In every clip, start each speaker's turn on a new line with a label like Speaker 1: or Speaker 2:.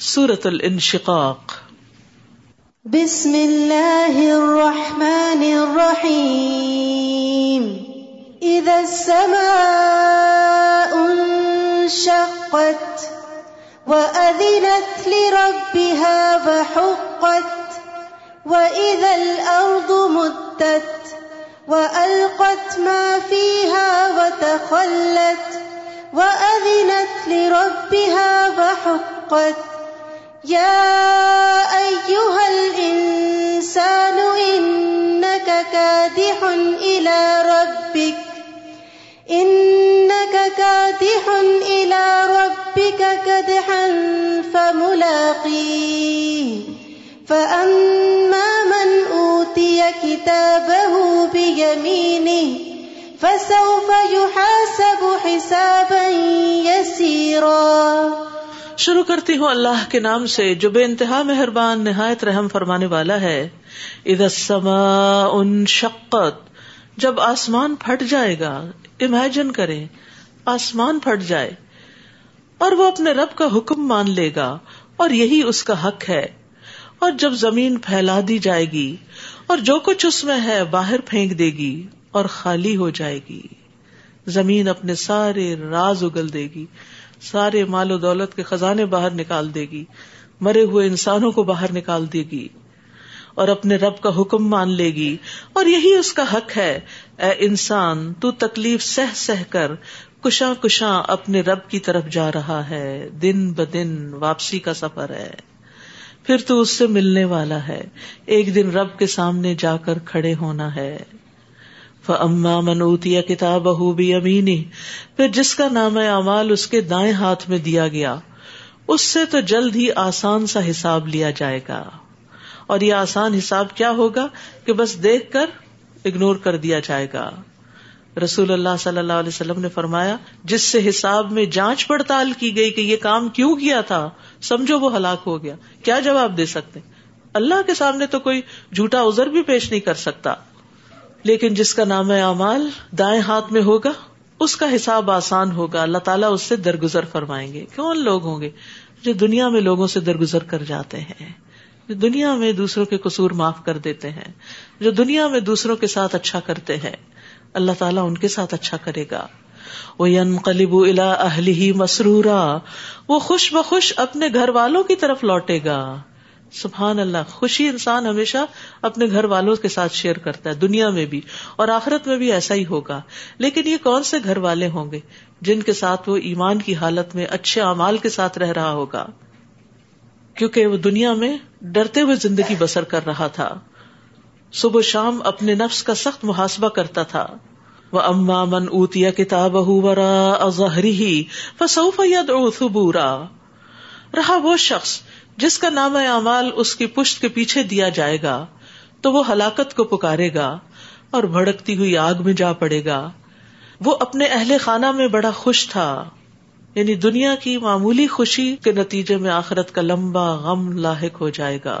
Speaker 1: سورت الانشقاق.
Speaker 2: بسم اللہ الرحمن الرحیم اذا السماء انشقت وأذنت لربها وحقت وإذا الأرض مدت وألقت ما فيها وتخلت وأذنت لربها وحقت يا أيها الإنسان إنك كادح إلى ربك إنك كادح إلى ربك كدحا فملاقيه فأما من أوتي كتابه بيمينه فسوف يحاسب حسابا يسيرا
Speaker 1: شروع کرتی ہوں اللہ کے نام سے، جو بے انتہا مہربان نہایت رحم فرمانے والا ہے۔ ان شقت جب آسمان پھٹ جائے گا امیجن کرے آسمان پھٹ جائے۔ اور وہ اپنے رب کا حکم مان لے گا، اور یہی اس کا حق ہے۔ اور جب زمین پھیلا دی جائے گی، اور جو کچھ اس میں ہے باہر پھینک دے گی، اور خالی ہو جائے گی۔ زمین اپنے سارے راز اگل دے گی۔ سارے مال و دولت کے خزانے باہر نکال دے گی، مرے ہوئے انسانوں کو باہر نکال دے گی اور اپنے رب کا حکم مان لے گی۔ اور یہی اس کا حق ہے۔ اے انسان، تو تکلیف سہ سہ کر کشاں کشاں اپنے رب کی طرف جا رہا ہے۔ دن ب دن واپسی کا سفر ہے۔ پھر تو اس سے ملنے والا ہے۔ ایک دن رب کے سامنے جا کر کھڑے ہونا ہے۔ اما منوتیا کتاب بھی امینی پھر جس کا نام امال اس کے دائیں ہاتھ میں دیا گیا، اس سے تو جلد ہی آسان سا حساب لیا جائے گا۔ اور یہ آسان حساب کیا ہوگا کہ بس دیکھ کر اگنور کر دیا جائے گا۔ رسول اللہ صلی اللہ علیہ وسلم نے فرمایا، جس سے حساب میں جانچ پڑتال کی گئی کہ یہ کام کیوں کیا تھا، سمجھو وہ ہلاک ہو گیا۔ کیا جواب دے سکتے؟ اللہ کے سامنے تو کوئی جھوٹا ازر بھی پیش نہیں کر سکتا۔ لیکن جس کا نام اعمال دائیں ہاتھ میں ہوگا، اس کا حساب آسان ہوگا۔ اللہ تعالیٰ اس سے درگزر فرمائیں گے۔ کون لوگ ہوں گے؟ جو دنیا میں لوگوں سے درگزر کر جاتے ہیں، جو دنیا میں دوسروں کے قصور معاف کر دیتے ہیں، جو دنیا میں دوسروں کے ساتھ اچھا کرتے ہیں، اللہ تعالیٰ ان کے ساتھ اچھا کرے گا۔ وہ کلیب الا اہلی مسرورا۔ وہ خوش بخوش اپنے گھر والوں کی طرف لوٹے گا۔ سبحان اللہ، خوشی انسان ہمیشہ اپنے گھر والوں کے ساتھ شیئر کرتا ہے، دنیا میں بھی، اور آخرت میں بھی ایسا ہی ہوگا۔ لیکن یہ کون سے گھر والے ہوں گے جن کے ساتھ وہ ایمان کی حالت میں اچھے اعمال کے ساتھ رہ رہا ہوگا؟ کیونکہ وہ دنیا میں ڈرتے ہوئے زندگی بسر کر رہا تھا۔ صبح شام اپنے نفس کا سخت محاسبہ کرتا تھا۔ وہ اما من اوتیا کتاب ہی فسوف ثبورا۔ رہا وہ شخص جس کا نام اعمال اس کی پشت کے پیچھے دیا جائے گا، تو وہ ہلاکت کو پکارے گا اور بھڑکتی ہوئی آگ میں جا پڑے گا۔ وہ اپنے اہل خانہ میں بڑا خوش تھا یعنی دنیا کی معمولی خوشی کے نتیجے میں آخرت کا لمبا غم لاحق ہو جائے گا۔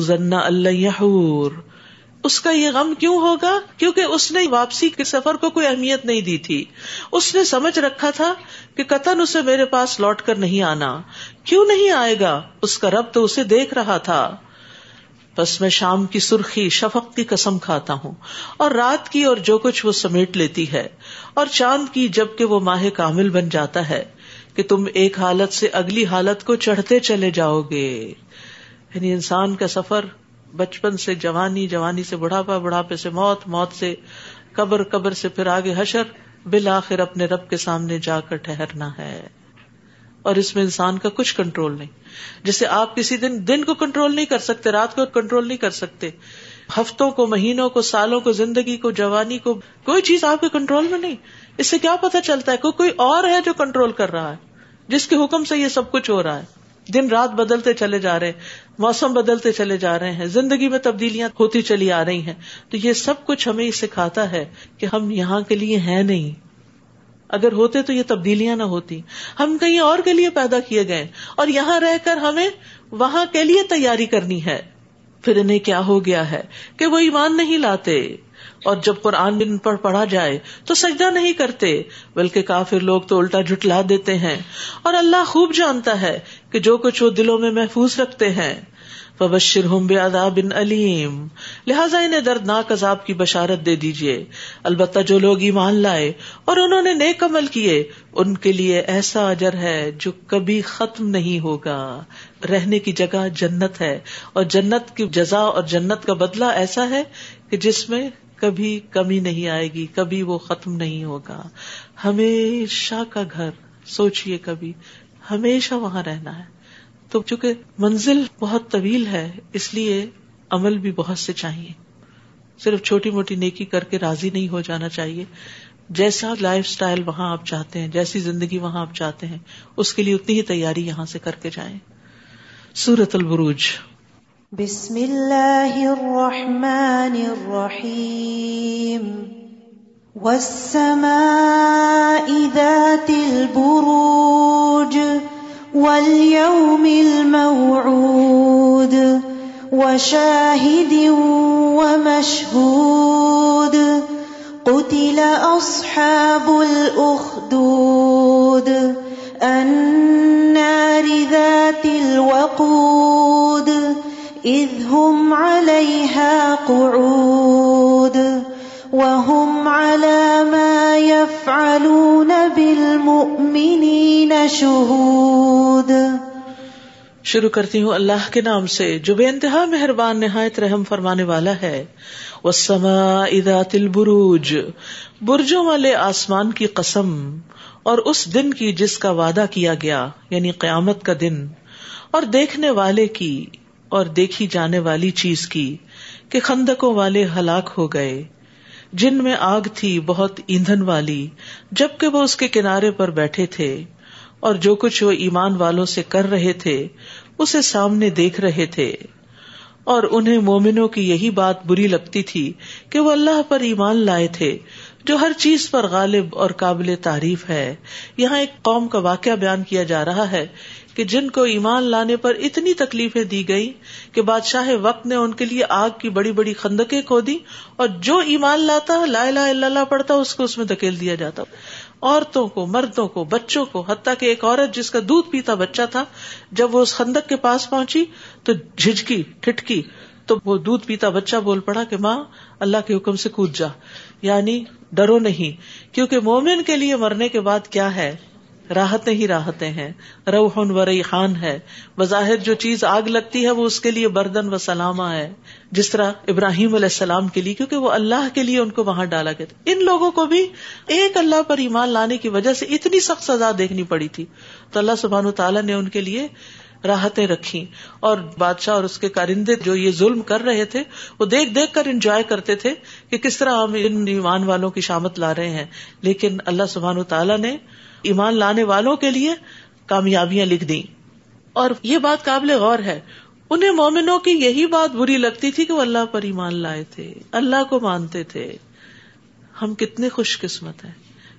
Speaker 1: ذنا اللہ اس کا یہ غم کیوں ہوگا؟ کیونکہ اس نے واپسی کے سفر کو کوئی اہمیت نہیں دی تھی۔ اس نے سمجھ رکھا تھا کہ قطن اسے میرے پاس لوٹ کر نہیں آنا۔ کیوں نہیں آئے گا؟ اس کا رب تو اسے دیکھ رہا تھا۔ بس میں شام کی سرخی، شفق کی قسم کھاتا ہوں۔ اور رات کی اور جو کچھ وہ سمیٹ لیتی ہے۔ اور چاند کی جبکہ وہ ماہ کامل بن جاتا ہے کہ تم ایک حالت سے اگلی حالت کو چڑھتے چلے جاؤ گے۔ یعنی انسان کا سفر بچپن سے جوانی جوانی سے بڑھاپا، بڑھاپے سے موت موت سے قبر قبر سے پھر آگے حشر، بالآخر اپنے رب کے سامنے جا کر ٹہرنا ہے۔ اور اس میں انسان کا کچھ کنٹرول نہیں۔ جیسے آپ کسی دن دن کو کنٹرول نہیں کر سکتے، رات کو کنٹرول نہیں کر سکتے۔ ہفتوں کو، مہینوں کو، سالوں کو، زندگی کو، جوانی کو، کوئی چیز آپ کے کنٹرول میں نہیں۔ اس سے کیا پتا چلتا ہے کوئی کوئی اور ہے جو کنٹرول کر رہا ہے، جس کے حکم سے یہ سب کچھ ہو رہا ہے۔ دن رات بدلتے چلے جا رہے موسم بدلتے چلے جا رہے ہیں، زندگی میں تبدیلیاں ہوتی چلی آ رہی ہیں۔ تو یہ سب کچھ ہمیں سکھاتا ہے کہ ہم یہاں کے لیے ہیں نہیں۔ اگر ہوتے تو یہ تبدیلیاں نہ ہوتی۔ ہم کہیں اور کے لیے پیدا کیے گئے اور یہاں رہ کر ہمیں وہاں کے لیے تیاری کرنی ہے۔ پھر انہیں کیا ہو گیا ہے کہ وہ ایمان نہیں لاتے۔ اور جب قرآن بن پر پڑھا جائے تو سجدہ نہیں کرتے، بلکہ کافر لوگ تو الٹا جھٹلا دیتے ہیں۔ اور اللہ خوب جانتا ہے کہ جو کچھ وہ دلوں میں محفوظ رکھتے ہیں۔ فبشر ہوں بے عذاب علیم لہٰذا انہیں دردناک عذاب کی بشارت دے دیجیے البتہ جو لوگ ایمان لائے اور انہوں نے نیک عمل کیے، ان کے لیے ایسا اجر ہے جو کبھی ختم نہیں ہوگا۔ رہنے کی جگہ جنت ہے۔ اور جنت کی جزا اور جنت کا بدلہ ایسا ہے کہ جس میں کبھی کمی نہیں آئے گی، کبھی وہ ختم نہیں ہوگا۔ ہمیشہ کا گھر سوچیے کبھی، ہمیشہ وہاں رہنا ہے۔ تو چونکہ منزل بہت طویل ہے، اس لیے عمل بھی بہت سے چاہیے۔ صرف چھوٹی موٹی نیکی کر کے راضی نہیں ہو جانا چاہیے۔ جیسا لائف اسٹائل وہاں آپ چاہتے ہیں، جیسی زندگی وہاں آپ چاہتے ہیں، اس کے لیے اتنی ہی تیاری یہاں سے کر کے جائیں۔ سورت البروج۔
Speaker 2: بسم اللہ الرحمن الرحیم والسماء ذات البروج واليوم الموعود وشاهد ومشهود قتل أصحاب الأخدود النار ذات الوقود إذ هم عليها قعود وهم على ما يفعلون بالمؤمنين شهود
Speaker 1: شروع کرتی ہوں اللہ کے نام سے، جو بے انتہا مہربان نہایت رحم فرمانے والا ہے۔ ذات البروج، برجوں والے آسمان کی قسم، اور اس دن کی جس کا وعدہ کیا گیا یعنی قیامت کا دن، اور دیکھنے والے کی اور دیکھی جانے والی چیز کی کہ خندقوں والے ہلاک ہو گئے۔ جن میں آگ تھی بہت ایندھن والی، جبکہ وہ اس کے کنارے پر بیٹھے تھے۔ اور جو کچھ وہ ایمان والوں سے کر رہے تھے، اسے سامنے دیکھ رہے تھے۔ اور انہیں مومنوں کی یہی بات بری لگتی تھی کہ وہ اللہ پر ایمان لائے تھے۔ جو ہر چیز پر غالب اور قابل تعریف ہے۔ یہاں ایک قوم کا واقعہ بیان کیا جا رہا ہے کہ جن کو ایمان لانے پر اتنی تکلیفیں دی گئی کہ بادشاہ وقت نے ان کے لیے آگ کی بڑی بڑی خندقیں کھو دی اور جو ایمان لاتا، لا الہ الا اللہ پڑھتا، اس کو اس میں دھکیل دیا جاتا۔ عورتوں کو، مردوں کو، بچوں کو، حتیٰ کہ ایک عورت جس کا دودھ پیتا بچہ تھا، جب وہ اس خندق کے پاس پہنچی تو جھجکی، ٹھٹکی، تو وہ دودھ پیتا بچہ بول پڑا کہ ماں، اللہ کے حکم سے کود جا۔ یعنی ڈرو نہیں، کیونکہ مومن کے لیے مرنے کے بعد کیا ہے؟ راحتیں ہی راحتیں ہیں۔ روحن و ریحان ہے۔ بظاہر جو چیز آگ لگتی ہے، وہ اس کے لیے بردن و سلامہ ہے۔ جس طرح ابراہیم علیہ السلام کے لیے، کیونکہ وہ اللہ کے لیے ان کو وہاں ڈالا گیا تھا۔ ان لوگوں کو بھی ایک اللہ پر ایمان لانے کی وجہ سے اتنی سخت سزا دیکھنی پڑی تھی۔ تو اللہ سبحان تعالیٰ نے ان کے لیے راحتیں رکھی اور بادشاہ اور اس کے کارندے جو یہ ظلم کر رہے تھے، وہ دیکھ دیکھ کر انجوائے کرتے تھے کہ کس طرح ہم ان ایمان والوں کی شامت لا رہے ہیں۔ لیکن اللہ سبحان تعالیٰ نے ایمان لانے والوں کے لیے کامیابیاں لکھ دی اور یہ بات قابل غور ہے۔ انہیں مومنوں کی یہی بات بری لگتی تھی کہ وہ اللہ پر ایمان لائے تھے، اللہ کو مانتے تھے۔ ہم کتنے خوش قسمت ہیں،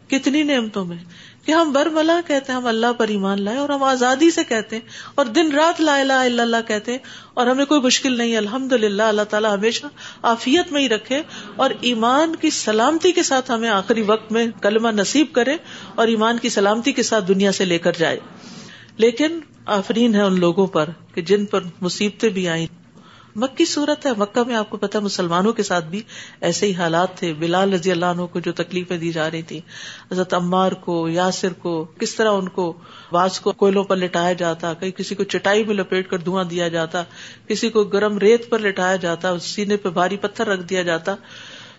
Speaker 1: کتنی نعمتوں میں۔ کہ ہم برملا کہتے ہیں، ہم اللہ پر ایمان لائے اور ہم آزادی سے کہتے ہیں اور دن رات لا الہ الا اللہ کہتے ہیں اور ہمیں کوئی مشکل نہیں الحمد للہ اللہ تعالیٰ ہمیشہ آفیت میں ہی رکھے اور ایمان کی سلامتی کے ساتھ ہمیں آخری وقت میں کلمہ نصیب کرے اور ایمان کی سلامتی کے ساتھ دنیا سے لے کر جائے۔ لیکن آفرین ہے ان لوگوں پر کہ جن پر مصیبتیں بھی آئیں۔ مکی صورت ہے، مکہ میں آپ کو پتا مسلمانوں کے ساتھ بھی ایسے ہی حالات تھے۔ بلال رضی اللہ عنہ کو جو تکلیفیں دی جا رہی تھی حضرت عمار کو، یاسر کو، کس طرح ان کو باز کو کوئلوں پر لٹایا جاتا، کہیں کسی کو چٹائی میں لپیٹ کر دھواں دیا جاتا، کسی کو گرم ریت پر لٹایا جاتا، سینے پہ بھاری پتھر رکھ دیا جاتا۔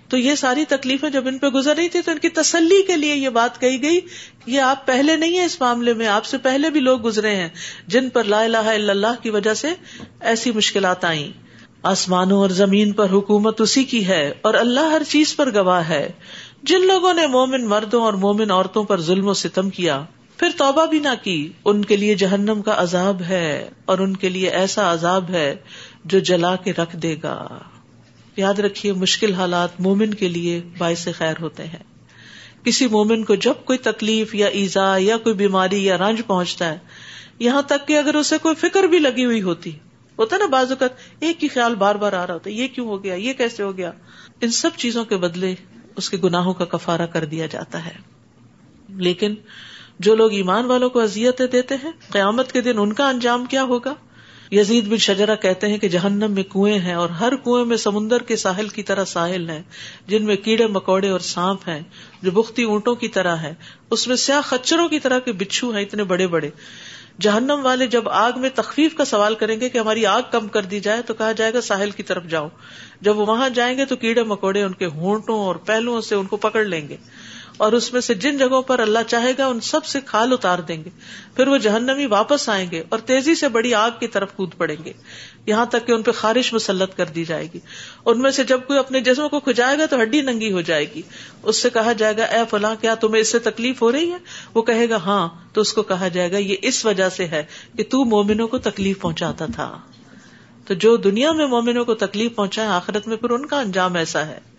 Speaker 1: تو یہ ساری تکلیفیں جب ان پہ گزر رہی تھی تو ان کی تسلی کے لیے یہ بات کہی گئی، یہ آپ پہلے نہیں ہے اس معاملے میں، آپ سے پہلے بھی لوگ گزرے ہیں، جن پر لا الہ الا اللہ کی وجہ سے ایسی مشکلات آئیں۔ آسمانوں اور زمین پر حکومت اسی کی ہے اور اللہ ہر چیز پر گواہ ہے۔ جن لوگوں نے مومن مردوں اور مومن عورتوں پر ظلم و ستم کیا، پھر توبہ بھی نہ کی۔ ان کے لیے جہنم کا عذاب ہے اور ان کے لیے ایسا عذاب ہے جو جلا کے رکھ دے گا۔ یاد رکھیے، مشکل حالات مومن کے لیے باعث خیر ہوتے ہیں۔ کسی مومن کو جب کوئی تکلیف یا ایزا یا کوئی بیماری یا رنج پہنچتا ہے، یہاں تک کہ اگر اسے کوئی فکر بھی لگی ہوئی ہوتی ہوتا نا بعض اوقات، ایک ہی خیال بار بار آ رہا ہوتا یہ کیوں ہو گیا، یہ کیسے ہو گیا؟ ان سب چیزوں کے بدلے اس کے گناہوں کا کفارہ کر دیا جاتا ہے۔ لیکن جو لوگ ایمان والوں کو اذیتیں دیتے ہیں، قیامت کے دن ان کا انجام کیا ہوگا؟ یزید بن شجرا کہتے ہیں کہ جہنم میں کنویں ہیں اور ہر کنویں میں سمندر کے ساحل کی طرح ساحل ہیں، جن میں کیڑے، مکوڑے اور سانپ ہیں، جو بختی اونٹوں کی طرح ہے اس میں سیاہ خچروں کی طرح کے بچھو ہیں، اتنے بڑے بڑے۔ جہنم والے جب آگ میں تخفیف کا سوال کریں گے کہ ہماری آگ کم کر دی جائے تو کہا جائے گا ساحل کی طرف جاؤ۔ جب وہ وہاں جائیں گے تو کیڑے مکوڑے ان کے ہونٹوں اور پہلوؤں سے ان کو پکڑ لیں گے۔ اور اس میں سے جن جگہوں پر اللہ چاہے گا، ان سب سے کھال اتار دیں گے۔ پھر وہ جہنمی واپس آئیں گے اور تیزی سے بڑی آگ کی طرف کود پڑیں گے۔ یہاں تک کہ ان پہ خارش مسلط کر دی جائے گی۔ ان میں سے جب کوئی اپنے جسموں کو کھجائے گا تو ہڈی ننگی ہو جائے گی۔ اس سے کہا جائے گا، اے فلاں، کیا تمہیں اس سے تکلیف ہو رہی ہے؟ وہ کہے گا ہاں۔ تو اس کو کہا جائے گا، یہ اس وجہ سے ہے کہ تو مومنوں کو تکلیف پہنچاتا تھا۔ تو جو دنیا میں مومنوں کو تکلیف پہنچائے، آخرت میں پھر ان کا انجام ایسا ہے۔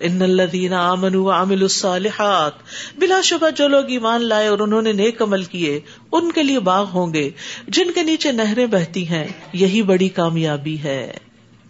Speaker 1: ان الذين امنوا وعملوا الصالحات، بلا شبہ جو لوگ ایمان لائے اور انہوں نے نیک عمل کیے، ان کے لیے باغ ہوں گے، جن کے نیچے نہریں بہتی ہیں، یہی بڑی کامیابی ہے۔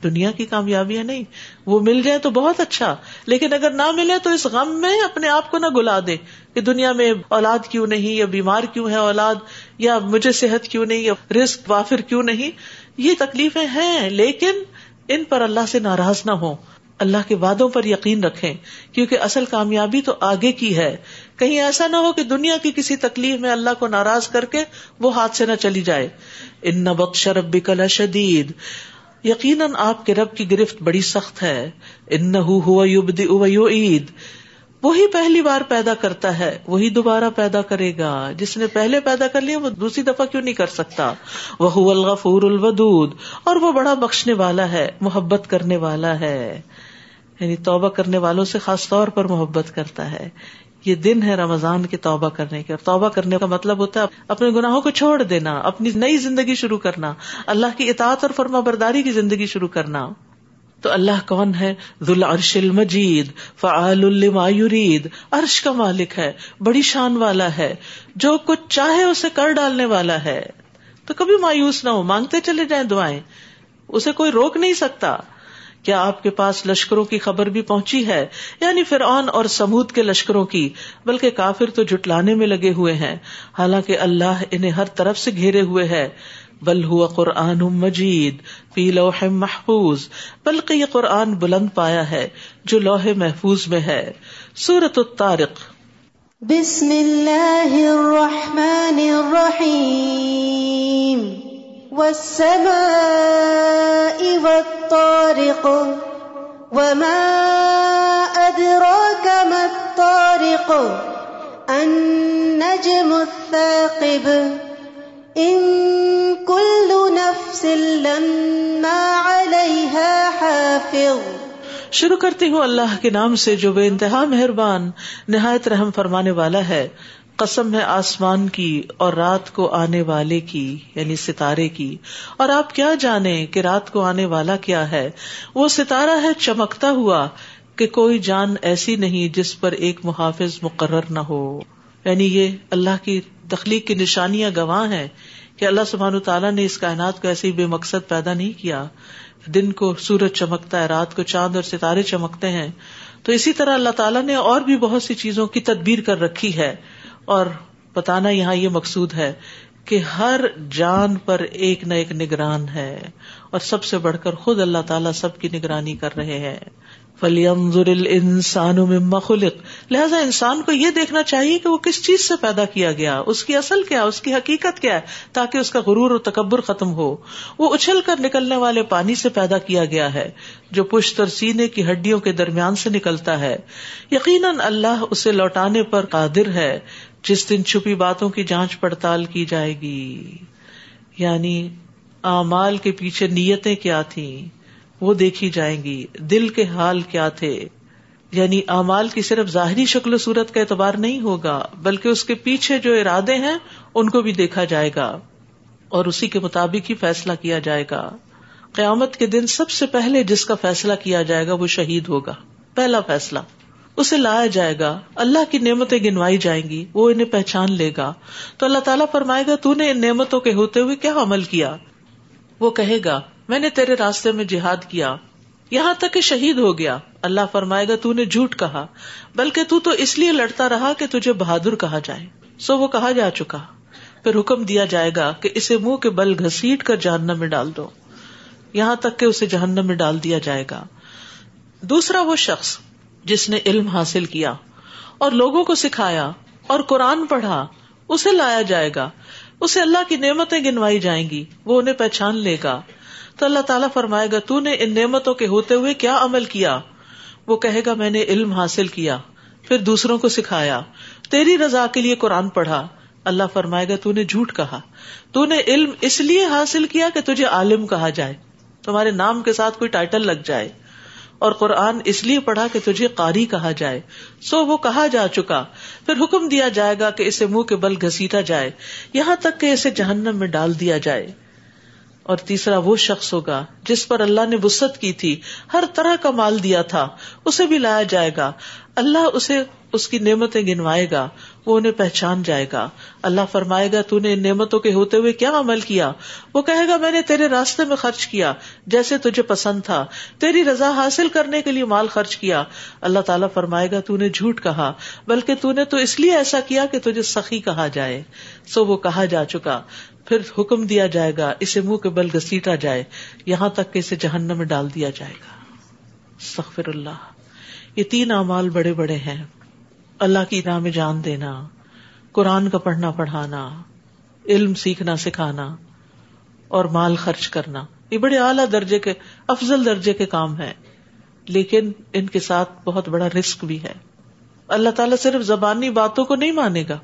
Speaker 1: دنیا کی کامیابی ہے نہیں، وہ مل جائے تو بہت اچھا لیکن اگر نہ ملے تو اس غم میں اپنے آپ کو نہ گلا دے کہ دنیا میں اولاد کیوں نہیں یا بیمار کیوں ہے اولاد، یا مجھے صحت کیوں نہیں یا رسک وافر کیوں نہیں، یہ تکلیفیں ہیں، لیکن ان پر اللہ سے ناراض نہ ہوں۔ اللہ کے وعدوں پر یقین رکھیں، کیونکہ اصل کامیابی تو آگے کی ہے۔ کہیں ایسا نہ ہو کہ دنیا کی کسی تکلیف میں اللہ کو ناراض کر کے وہ ہاتھ سے نہ چلی جائے۔ ان بخش رب کلا شدید یقیناً آپ کے رب کی گرفت بڑی سخت ہے۔ ان عید وہی پہلی بار پیدا کرتا ہے، وہی دوبارہ پیدا کرے گا۔ جس نے پہلے پیدا کر لیا، وہ دوسری دفعہ کیوں نہیں کر سکتا؟ وہ الغفور الودود۔ اور وہ بڑا بخشنے والا ہے، محبت کرنے والا ہے۔ یعنی توبہ کرنے والوں سے خاص طور پر محبت کرتا ہے۔ یہ دن ہے رمضان کے توبہ کرنے کے۔ اور توبہ کرنے کا مطلب ہوتا ہے اپنے گناہوں کو چھوڑ دینا، اپنی نئی زندگی شروع کرنا، اللہ کی اطاعت اور فرما برداری کی زندگی شروع کرنا۔ تو اللہ کون ہے؟ ذل عرش المجید، فعال لما یرید۔ عرش کا مالک ہے، بڑی شان والا ہے، جو کچھ چاہے اسے کر ڈالنے والا ہے۔ تو کبھی مایوس نہ ہو، مانگتے چلے جائیں دعائیں۔ اسے کوئی روک نہیں سکتا۔ کیا آپ کے پاس لشکروں کی خبر بھی پہنچی ہے؟ یعنی فرعون اور سمود کے لشکروں کی، بلکہ کافر تو جٹلانے میں لگے ہوئے ہیں۔ حالانکہ اللہ انہیں ہر طرف سے گھیرے ہوئے ہے۔ بل ہوا قرآن مجید فی لوح محفوظ، بلکہ یہ قرآن بلند پایا ہے جو لوح محفوظ میں ہے۔ سورت الطارق۔
Speaker 2: بسم اللہ الرحمن الرحیم۔ والسماء والطارق وما أدراك ما الطارق النجم الثاقب إن كل نفس لما عليها حافظ
Speaker 1: شروع کرتی ہوں اللہ کے نام سے جو بے انتہا مہربان، نہایت رحم فرمانے والا ہے۔ قسم ہے آسمان کی اور رات کو آنے والے کی یعنی ستارے کی۔ اور آپ کیا جانے کہ رات کو آنے والا کیا ہے؟ وہ ستارہ ہے چمکتا ہوا کہ کوئی جان ایسی نہیں جس پر ایک محافظ مقرر نہ ہو۔ یعنی یہ اللہ کی تخلیق کی نشانیاں گواہ ہیں کہ اللہ سبحان تعالیٰ نے اس کائنات کو ایسے بے مقصد پیدا نہیں کیا۔ دن کو سورج چمکتا ہے، رات کو چاند اور ستارے چمکتے ہیں۔ تو اسی طرح اللہ تعالیٰ نے اور بھی بہت سی چیزوں کی تدبیر کر رکھی ہے۔ اور بتانا یہاں یہ مقصود ہے کہ ہر جان پر ایک نہ ایک نگران ہے اور سب سے بڑھ کر خود اللہ تعالیٰ سب کی نگرانی کر رہے ہیں۔ فلی انسان خلق۔ لہٰذا انسان کو یہ دیکھنا چاہیے کہ وہ کس چیز سے پیدا کیا گیا، اس کی اصل کیا، اس کی حقیقت کیا ہے، تاکہ اس کا غرور اور تکبر ختم ہو۔ وہ اچھل کر نکلنے والے پانی سے پیدا کیا گیا ہے، جو پشتر سینے کی ہڈیوں کے درمیان سے نکلتا ہے۔ یقیناً اللہ اسے لوٹانے پر قادر ہے۔ جس دن چھپی باتوں کی جانچ پڑتال کی جائے گی یعنی اعمال کے پیچھے نیتیں کیا تھیں، وہ دیکھی جائیں گی، دل کے حال کیا تھے۔ یعنی اعمال کی صرف ظاہری شکل و صورت کا اعتبار نہیں ہوگا، بلکہ اس کے پیچھے جو ارادے ہیں، ان کو بھی دیکھا جائے گا اور اسی کے مطابق ہی فیصلہ کیا جائے گا۔ قیامت کے دن سب سے پہلے جس کا فیصلہ کیا جائے گا، وہ شہید ہوگا۔ پہلا فیصلہ۔ اسے لایا جائے گا۔ اللہ کی نعمتیں گنوائی جائیں گی، وہ انہیں پہچان لے گا۔ تو اللہ تعالیٰ فرمائے گا، تو نے ان نعمتوں کے ہوتے ہوئے کیا عمل کیا؟ وہ کہے گا، میں نے تیرے راستے میں جہاد کیا، یہاں تک کہ شہید ہو گیا۔ اللہ فرمائے گا، تو نے جھوٹ کہا، بلکہ تو تو اس لیے لڑتا رہا کہ تجھے بہادر کہا جائے۔ سو وہ کہا جا چکا۔ پھر حکم دیا جائے گا کہ اسے منہ کے بل گھسیٹ کر جہنم میں ڈال دو۔ یہاں تک کہ اسے جہنم میں ڈال دیا جائے گا۔ دوسرا وہ شخص جس نے علم حاصل کیا اور لوگوں کو سکھایا اور قرآن پڑھا، اسے لایا جائے گا، اسے اللہ کی نعمتیں گنوائی جائیں گی، وہ انہیں پہچان لے گا۔ تو اللہ تعالیٰ فرمائے گا، تو نے ان نعمتوں کے ہوتے ہوئے کیا عمل کیا؟ وہ کہے گا، میں نے علم حاصل کیا، پھر دوسروں کو سکھایا، تیری رضا کے لیے قرآن پڑھا۔ اللہ فرمائے گا، تو نے جھوٹ کہا، تو نے علم اس لیے حاصل کیا کہ تجھے عالم کہا جائے، تمہارے نام کے ساتھ کوئی ٹائٹل لگ جائے۔ اور قرآن اس لیے پڑھا کہ تجھے قاری کہا جائے۔ سو وہ کہا جا چکا۔ پھر حکم دیا جائے گا کہ اسے منہ کے بل گھسیٹا جائے۔ یہاں تک کہ اسے جہنم میں ڈال دیا جائے۔ اور تیسرا وہ شخص ہوگا جس پر اللہ نے وسط کی تھی، ہر طرح کا مال دیا تھا، اسے بھی لایا جائے گا۔ اللہ اسے، اس کی نعمتیں گنوائے گا، وہ انہیں پہچان جائے گا۔ اللہ فرمائے گا، تو نے ان نعمتوں کے ہوتے ہوئے کیا عمل کیا؟ وہ کہے گا، میں نے تیرے راستے میں خرچ کیا، جیسے تجھے پسند تھا۔ تیری رضا حاصل کرنے کے لیے مال خرچ کیا۔ اللہ تعالیٰ فرمائے گا، تو نے جھوٹ کہا، بلکہ تو نے تو اس لیے ایسا کیا کہ تجھے سخی کہا جائے۔ سو وہ کہا جا چکا۔ پھر حکم دیا جائے گا، اسے منہ کے بل گسیٹا جائے، یہاں تک کہ اسے جہنم میں ڈال دیا جائے گا۔ سخر اللہ۔ یہ تین اعمال بڑے بڑے ہیں۔ اللہ کی راہ میں جان دینا، قرآن کا پڑھنا پڑھانا، علم سیکھنا سکھانا، اور مال خرچ کرنا۔ یہ بڑے اعلیٰ درجے کے، افضل درجے کے کام ہیں۔ لیکن ان کے ساتھ بہت بڑا رسک بھی ہے۔ اللہ تعالیٰ صرف زبانی باتوں کو نہیں مانے گا،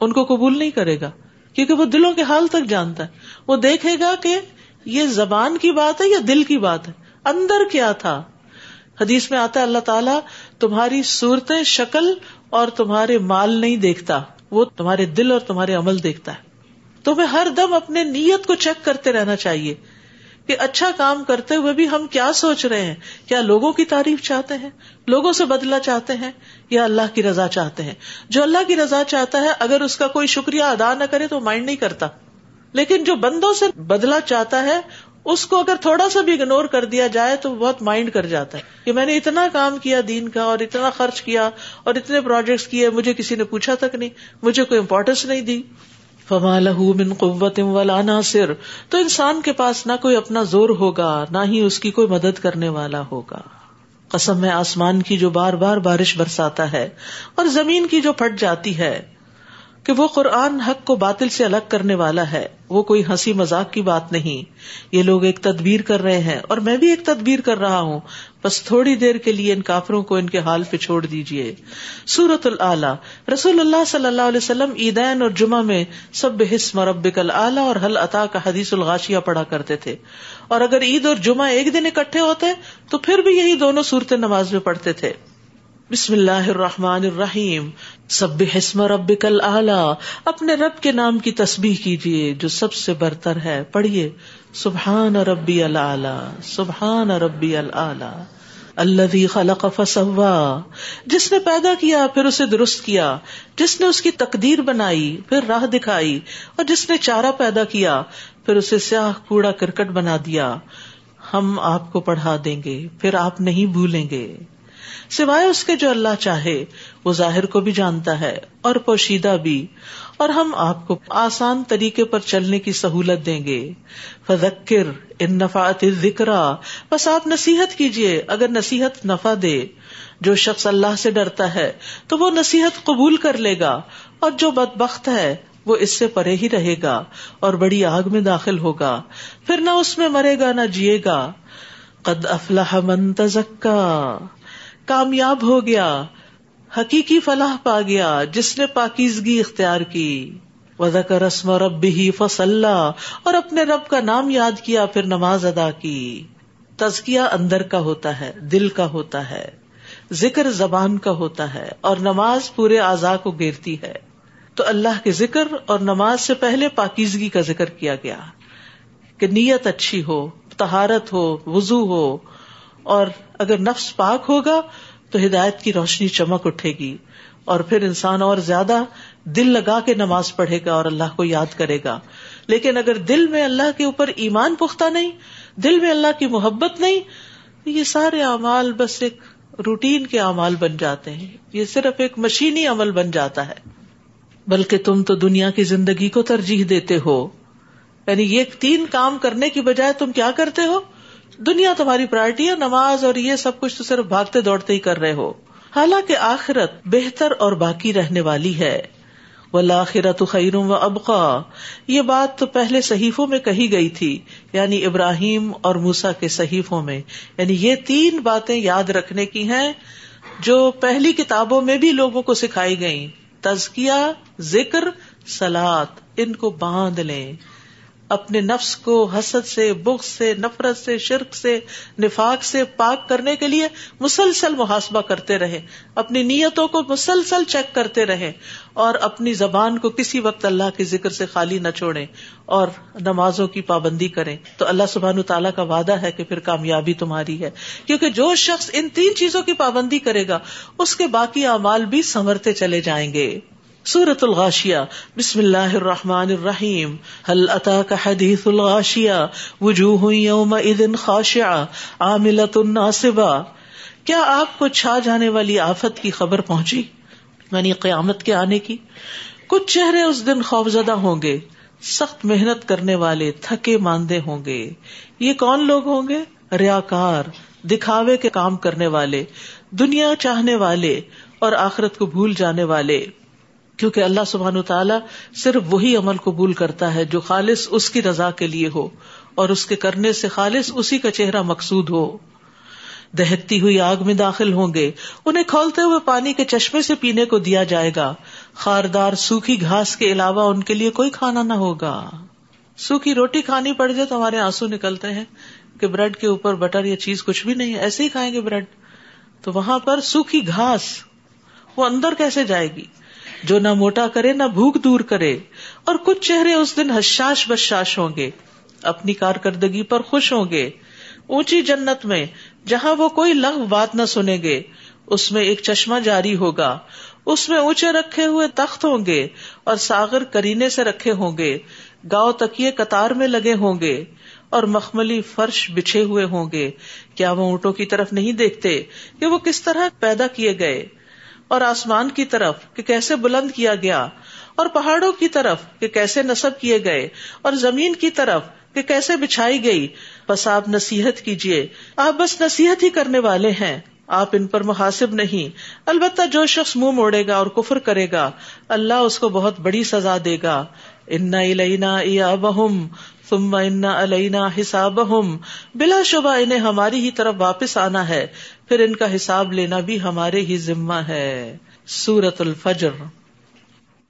Speaker 1: ان کو قبول نہیں کرے گا۔ کیونکہ وہ دلوں کے حال تک جانتا ہے۔ وہ دیکھے گا کہ یہ زبان کی بات ہے یا دل کی بات ہے۔ اندر کیا تھا؟ حدیث میں آتا ہے، اللہ تعالیٰ تمہاری صورتیں شکل اور تمہارے مال نہیں دیکھتا۔ وہ تمہارے دل اور تمہارے عمل دیکھتا ہے۔ تمہیں ہر دم اپنے نیت کو چیک کرتے رہنا چاہیے کہ اچھا کام کرتے ہوئے بھی ہم کیا سوچ رہے ہیں۔ کیا لوگوں کی تعریف چاہتے ہیں؟ لوگوں سے بدلا چاہتے ہیں؟ یا اللہ کی رضا چاہتے ہیں۔ جو اللہ کی رضا چاہتا ہے، اگر اس کا کوئی شکریہ ادا نہ کرے تو مائنڈ نہیں کرتا۔ لیکن جو بندوں سے بدلا چاہتا ہے، اس کو اگر تھوڑا سا بھی اگنور کر دیا جائے تو بہت مائنڈ کر جاتا ہے۔ کہ میں نے اتنا کام کیا دین کا، اور اتنا خرچ کیا، اور اتنے پروجیکٹس کیے، مجھے کسی نے پوچھا تک نہیں، مجھے کوئی امپورٹینس نہیں دی۔ فما لہو من قوت ولا ناصر۔ تو انسان کے پاس نہ کوئی اپنا زور ہوگا، نہ ہی اس کی کوئی مدد کرنے والا ہوگا۔ قسم میں آسمان کی جو بار بار بارش برساتا ہے اور زمین کی جو پھٹ جاتی ہے کہ وہ قرآن حق کو باطل سے الگ کرنے والا ہے، وہ کوئی ہنسی مذاق کی بات نہیں۔ یہ لوگ ایک تدبیر کر رہے ہیں اور میں بھی ایک تدبیر کر رہا ہوں۔ بس تھوڑی دیر کے لیے ان کافروں کو ان کے حال پہ چھوڑ دیجیے سورت العلیٰ رسول اللہ صلی اللہ علیہ وسلم عیدین اور جمعہ میں سب حس مربک العلیٰ اور حل عطا کا حدیث الغاشیہ پڑھا کرتے تھے۔ اور اگر عید اور جمعہ ایک دن اکٹھے ہوتے تو پھر بھی یہی دونوں صورتیں نماز میں پڑھتے تھے۔ بسم اللہ الرحمن الرحیم۔ سب حسم رب کل اپنے رب کے نام کی تسبیح کیجیے جو سب سے برتر ہے۔ پڑھیے سبحان ربی اللہ سبحان ربی اللہ اللہ خلق فسوا۔ جس نے پیدا کیا پھر اسے درست کیا۔ جس نے اس کی تقدیر بنائی پھر راہ دکھائی۔ اور جس نے چارہ پیدا کیا پھر اسے سیاہ کوڑا کرکٹ بنا دیا۔ ہم آپ کو پڑھا دیں گے، پھر آپ نہیں بھولیں گے۔ سوائے اس کے جو اللہ چاہے، وہ ظاہر کو بھی جانتا ہے اور پوشیدہ بھی۔ اور ہم آپ کو آسان طریقے پر چلنے کی سہولت دیں گے۔ فذکر ان نفات ذکر بس آپ نصیحت کیجیے اگر نصیحت نفع دے، جو شخص اللہ سے ڈرتا ہے، تو وہ نصیحت قبول کر لے گا۔ اور جو بد بخت ہے وہ اس سے پرے ہی رہے گا اور بڑی آگ میں داخل ہوگا۔ پھر نہ اس میں مرے گا نہ جیے گا۔ قد افلاح من تزکا۔ کامیاب ہو گیا۔ حقیقی فلاح پا گیا۔ جس نے پاکیزگی اختیار کی۔ وزک رسم رب ہی فصل اور اپنے رب کا نام یاد کیا، پھر نماز ادا کی۔ تزکیا اندر کا ہوتا ہے، دل کا ہوتا ہے۔ ذکر زبان کا ہوتا ہے۔ اور نماز پورے اعضاء کو گرتی ہے۔ تو اللہ کے ذکر اور نماز سے پہلے پاکیزگی کا ذکر کیا گیا کہ نیت اچھی ہو تہارت ہو وزو ہو، اور اگر نفس پاک ہوگا تو ہدایت کی روشنی چمک اٹھے گی اور پھر انسان اور زیادہ دل لگا کے نماز پڑھے گا اور اللہ کو یاد کرے گا۔ لیکن اگر دل میں اللہ کے اوپر ایمان پختہ نہیں، دل میں اللہ کی محبت نہیں یہ سارے اعمال بس ایک روٹین کے اعمال بن جاتے ہیں۔ یہ صرف ایک مشینی عمل بن جاتا ہے۔ بلکہ تم تو دنیا کی زندگی کو ترجیح دیتے ہو۔ یعنی یہ تین کام کرنے کی بجائے تم کیا کرتے ہو؟ دنیا تمہاری پرائرٹی ہے، نماز اور یہ سب کچھ تو صرف بھاگتے دوڑتے ہی کر رہے ہو۔ حالانکہ آخرت بہتر اور باقی رہنے والی ہے۔ ولاخرت خیرم و ابقا یہ بات تو پہلے صحیفوں میں کہی گئی تھی یعنی ابراہیم اور موسا کے صحیفوں میں۔ یعنی یہ تین باتیں یاد رکھنے کی ہیں جو پہلی کتابوں میں بھی لوگوں کو سکھائی گئی تزکیا ذکر سلاد ان کو باندھ لیں۔ اپنے نفس کو حسد سے بخ سے، نفرت سے، شرک سے، نفاق سے پاک کرنے کے لیے مسلسل محاسبہ کرتے رہے۔ اپنی نیتوں کو مسلسل چیک کرتے رہے۔ اور اپنی زبان کو کسی وقت اللہ کے ذکر سے خالی نہ چھوڑے اور نمازوں کی پابندی کریں تو اللہ سبحان تعالیٰ کا وعدہ ہے کہ پھر کامیابی تمہاری ہے۔ کیونکہ جو شخص ان تین چیزوں کی پابندی کرے گا، اس کے باقی اعمال بھی سنورتے چلے جائیں گے۔ سورت الغاشیا بسم اللہ الرحمن الرحیم۔ حل اتا کا حدیث الغاشیا وجوہ یوم اذن خاشعہ عاملت کیا آپ کو چھا جانے والی آفت کی خبر پہنچی؟ یعنی قیامت کے آنے کی۔ کچھ چہرے اس دن خوفزدہ ہوں گے۔ سخت محنت کرنے والے تھکے ماندے ہوں گے۔ یہ کون لوگ ہوں گے؟ ریاکار، دکھاوے کے کام کرنے والے، دنیا چاہنے والے اور آخرت کو بھول جانے والے۔ کیونکہ اللہ سبحان تعالیٰ صرف وہی عمل قبول کرتا ہے جو خالص اس کی رضا کے لیے ہو اور اس کے کرنے سے خالص اسی کا چہرہ مقصود ہو۔ دہتی ہوئی آگ میں داخل ہوں گے۔ انہیں کھولتے ہوئے پانی کے چشمے سے پینے کو دیا جائے گا۔ خاردار سوکھی گھاس کے علاوہ ان کے لیے کوئی کھانا نہ ہوگا۔ سوکھی روٹی کھانی پڑ جائے تو ہمارے آنسو نکلتے ہیں کہ بریڈ کے اوپر بٹر یا چیز کچھ بھی نہیں ہے، ایسے ہی کھائیں گے بریڈ۔ تو وہاں پر سوکھی گھاس وہ اندر کیسے جائے گی؟ جو نہ موٹا کرے، نہ بھوک دور کرے، اور کچھ چہرے اس دن حشاش بشاش ہوں گے۔ اپنی کارکردگی پر خوش ہوں گے۔ اونچی جنت میں، جہاں وہ کوئی لغ بات نہ سنیں گے، اس میں ایک چشمہ جاری ہوگا۔ اس میں اونچے رکھے ہوئے تخت ہوں گے، اور ساگر کرینے سے رکھے ہوں گے۔ گاؤں تکیے قطار میں لگے ہوں گے، اور مخملی فرش بچھے ہوئے ہوں گے۔ کیا وہ اونٹوں کی طرف نہیں دیکھتے کہ وہ کس طرح پیدا کیے گئے؟ اور آسمان کی طرف کہ کیسے بلند کیا گیا، اور پہاڑوں کی طرف کہ کیسے نصب کیے گئے، اور زمین کی طرف کہ کیسے بچھائی گئی۔ بس آپ نصیحت کیجیے آپ بس نصیحت ہی کرنے والے ہیں۔ آپ ان پر محاسب نہیں۔ البتہ جو شخص منہ موڑے گا اور کفر کرے گا، اللہ اس کو بہت بڑی سزا دے گا۔ ان یا بہم ثم ان علینا حسابہم، بلا شبہ انہیں ہماری ہی طرف واپس آنا ہے، پھر ان کا حساب لینا بھی ہمارے ہی ذمہ ہے۔ سورت الفجر۔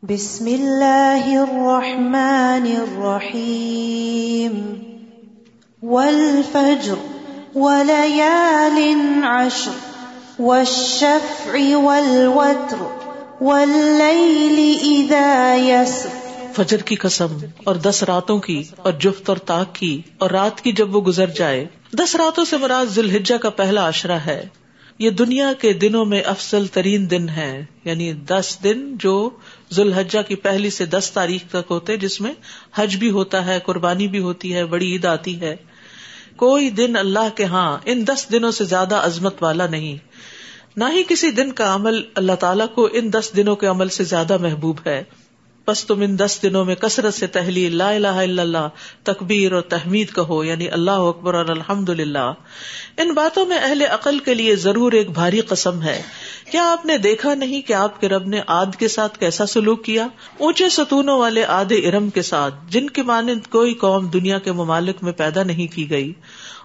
Speaker 2: بسم اللہ الرحمن الرحیم۔ والفجر وليال عشر، والشفع والوتر والليل إذا يسر
Speaker 1: فجر کی قسم اور دس راتوں کی اور جفت اور تاک کی اور رات کی جب وہ گزر جائے۔ دس راتوں سے مراد ذوالحجہ کا پہلا اشرا ہے۔ یہ دنیا کے دنوں میں افضل ترین دن ہے۔ یعنی دس دن جو ذوالحجہ کی پہلی سے دس تاریخ تک ہوتے، جس میں حج بھی ہوتا ہے، قربانی بھی ہوتی ہے، بڑی عید آتی ہے۔ کوئی دن اللہ کے ہاں ان دس دنوں سے زیادہ عظمت والا نہیں۔ نہ ہی کسی دن کا عمل اللہ تعالیٰ کو ان دس دنوں کے عمل سے زیادہ محبوب ہے۔ بس تم ان دس دنوں میں کثرت سے تحلیل، لا الہ الا اللہ، تکبیر اور تحمید کہو یعنی اللہ اکبر اور الحمد للہ ان باتوں میں اہل عقل کے لیے ضرور ایک بھاری قسم ہے۔ کیا آپ نے دیکھا نہیں کہ آپ کے رب نے آد کے ساتھ کیسا سلوک کیا؟ اونچے ستونوں والے آد ارم کے ساتھ، جن کی مانند کوئی قوم دنیا کے ممالک میں پیدا نہیں کی گئی۔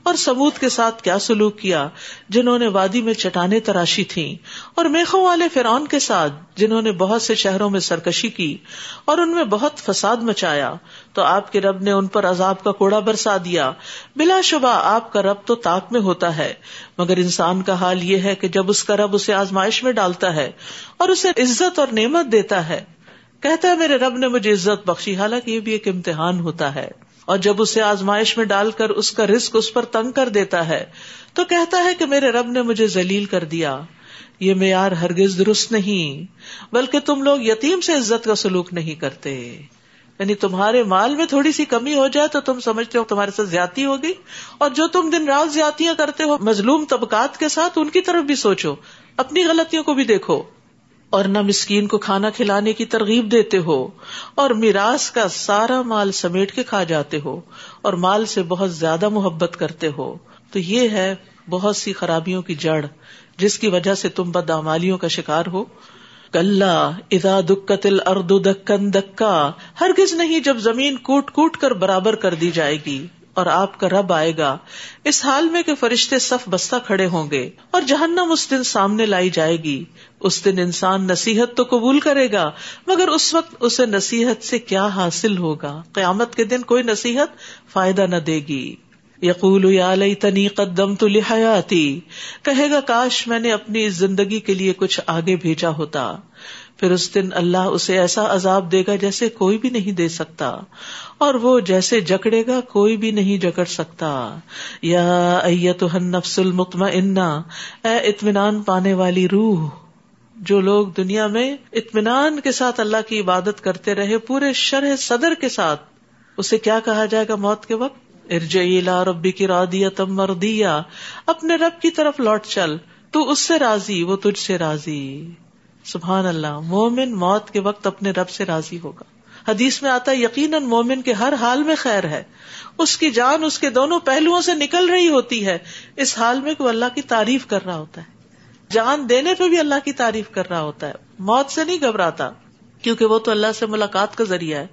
Speaker 1: اور سبوت کے ساتھ کیا سلوک کیا جنہوں نے وادی میں چٹانیں تراشی تھیں اور میخوں والے فرعون کے ساتھ جنہوں نے بہت سے شہروں میں سرکشی کی اور ان میں بہت فساد مچایا، تو آپ کے رب نے ان پر عذاب کا کوڑا برسا دیا۔ بلا شبہ آپ کا رب تو تاک میں ہوتا ہے، مگر انسان کا حال یہ ہے کہ جب اس کا رب اسے آزمائش میں ڈالتا ہے اور اسے عزت اور نعمت دیتا ہے۔ کہتا ہے، میرے رب نے مجھے عزت بخشی، حالانکہ یہ بھی ایک امتحان ہوتا ہے۔ اور جب اسے آزمائش میں ڈال کر اس کا رسک اس پر تنگ کر دیتا ہے، تو کہتا ہے کہ میرے رب نے مجھے ذلیل کر دیا۔ یہ معیار ہرگز درست نہیں، بلکہ تم لوگ یتیم سے عزت کا سلوک نہیں کرتے۔ یعنی تمہارے مال میں تھوڑی سی کمی ہو جائے تو تم سمجھتے ہو تمہارے ساتھ زیادتی ہوگی، اور جو تم دن رات زیادتیاں کرتے ہو، مظلوم طبقات کے ساتھ ان کی طرف بھی سوچو، اپنی غلطیوں کو بھی دیکھو۔ اور نہ مسکین کو کھانا کھلانے کی ترغیب دیتے ہو، اور میراث کا سارا مال سمیٹ کے کھا جاتے ہو، اور مال سے بہت زیادہ محبت کرتے ہو۔ تو یہ ہے بہت سی خرابیوں کی جڑ، جس کی وجہ سے تم بدامالیوں کا شکار ہو۔ کل ادا دکتل اردو دکن دکا ہر کس نہیں جب زمین کوٹ کوٹ کر برابر کر دی جائے گی، اور آپ کا رب آئے گا۔ اس حال میں کہ فرشتے صف بستہ کھڑے ہوں گے، اور جہنم اس دن سامنے لائی جائے گی۔ اس دن انسان نصیحت تو قبول کرے گا، مگر اس وقت اسے نصیحت سے کیا حاصل ہوگا؟ قیامت کے دن کوئی نصیحت فائدہ نہ دے گی۔ یقول، یا تنی قدم تو لحیاتی کہے گا، کاش میں نے اپنی زندگی کے لیے کچھ آگے بھیجا ہوتا۔ پھر اس دن اللہ اسے ایسا عذاب دے گا جیسے کوئی بھی نہیں دے سکتا۔ اور وہ جیسے جکڑے گا، کوئی بھی نہیں جکڑ سکتا۔ یا تو نفس اے اطمینان پانے والی روح جو لوگ دنیا میں اطمینان کے ساتھ اللہ کی عبادت کرتے رہے، پورے شرح صدر کے ساتھ، اسے کیا کہا جائے گا موت کے وقت؟ ارجلا ربی کی رادیا تم مردیا اپنے رب کی طرف لوٹ چل، تو اس سے راضی، وہ تجھ سے راضی۔ سبحان اللہ، مومن موت کے وقت اپنے رب سے راضی ہوگا۔ حدیث میں آتا یقیناً مومن کے ہر حال میں خیر ہے۔ اس کی جان، اس کے دونوں پہلوؤں سے نکل رہی ہوتی ہے۔ اس حال میں کوئی اللہ کی تعریف کر رہا ہوتا ہے۔ جان دینے پہ بھی اللہ کی تعریف کر رہا ہوتا ہے۔ موت سے نہیں گھبراتا، کیونکہ وہ تو اللہ سے ملاقات کا ذریعہ ہے۔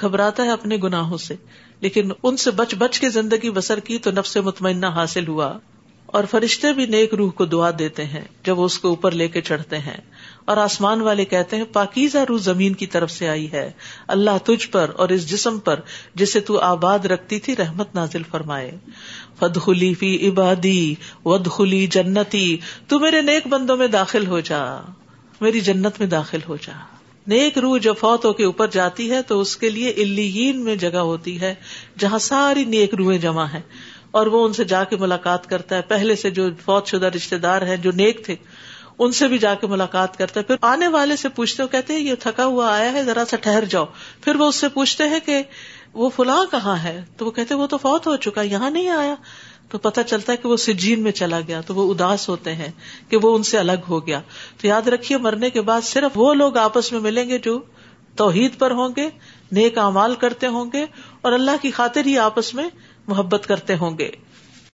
Speaker 1: گھبراتا ہے اپنے گناہوں سے۔ لیکن ان سے بچ بچ کے زندگی بسر کی تو نفس مطمئنہ حاصل ہوا۔ اور فرشتے بھی نیک روح کو دعا دیتے ہیں جب وہ اس کو اوپر لے کے چڑھتے ہیں۔ اور آسمان والے کہتے ہیں، پاکیزہ روح زمین کی طرف سے آئی ہے۔ اللہ تجھ پر اور اس جسم پر جسے تو آباد رکھتی تھی رحمت نازل فرمائے۔ فد خلی فی عبادی ود خلی جنتی، تو میرے نیک بندوں میں داخل ہو جا۔ میری جنت میں داخل ہو جا۔ نیک روح جو فوت ہو کے اوپر جاتی ہے تو اس کے لیے الین میں جگہ ہوتی ہے، جہاں ساری نیک روحیں جمع ہیں۔ اور وہ ان سے جا کے ملاقات کرتا ہے۔ پہلے سے جو فوت شدہ رشتے دار ہیں، جو نیک تھے ان سے بھی جا کے ملاقات کرتا ہے پھر آنے والے سے پوچھتے ہو کہتے ہیں، یہ تھکا ہوا آیا ہے، ذرا سا ٹھہر جاؤ۔ پھر وہ اس سے پوچھتے ہیں کہ وہ فلاں کہاں ہے؟ تو وہ کہتے وہ تو فوت ہو چکا یہاں نہیں آیا۔ تو پتا چلتا ہے کہ وہ سجین میں چلا گیا۔ تو وہ اداس ہوتے ہیں کہ وہ ان سے الگ ہو گیا۔ تو یاد رکھیے، مرنے کے بعد صرف وہ لوگ آپس میں ملیں گے جو توحید پر ہوں گے، نیک امال کرتے ہوں گے اور اللہ کی خاطر ہی آپس میں محبت کرتے ہوں گے۔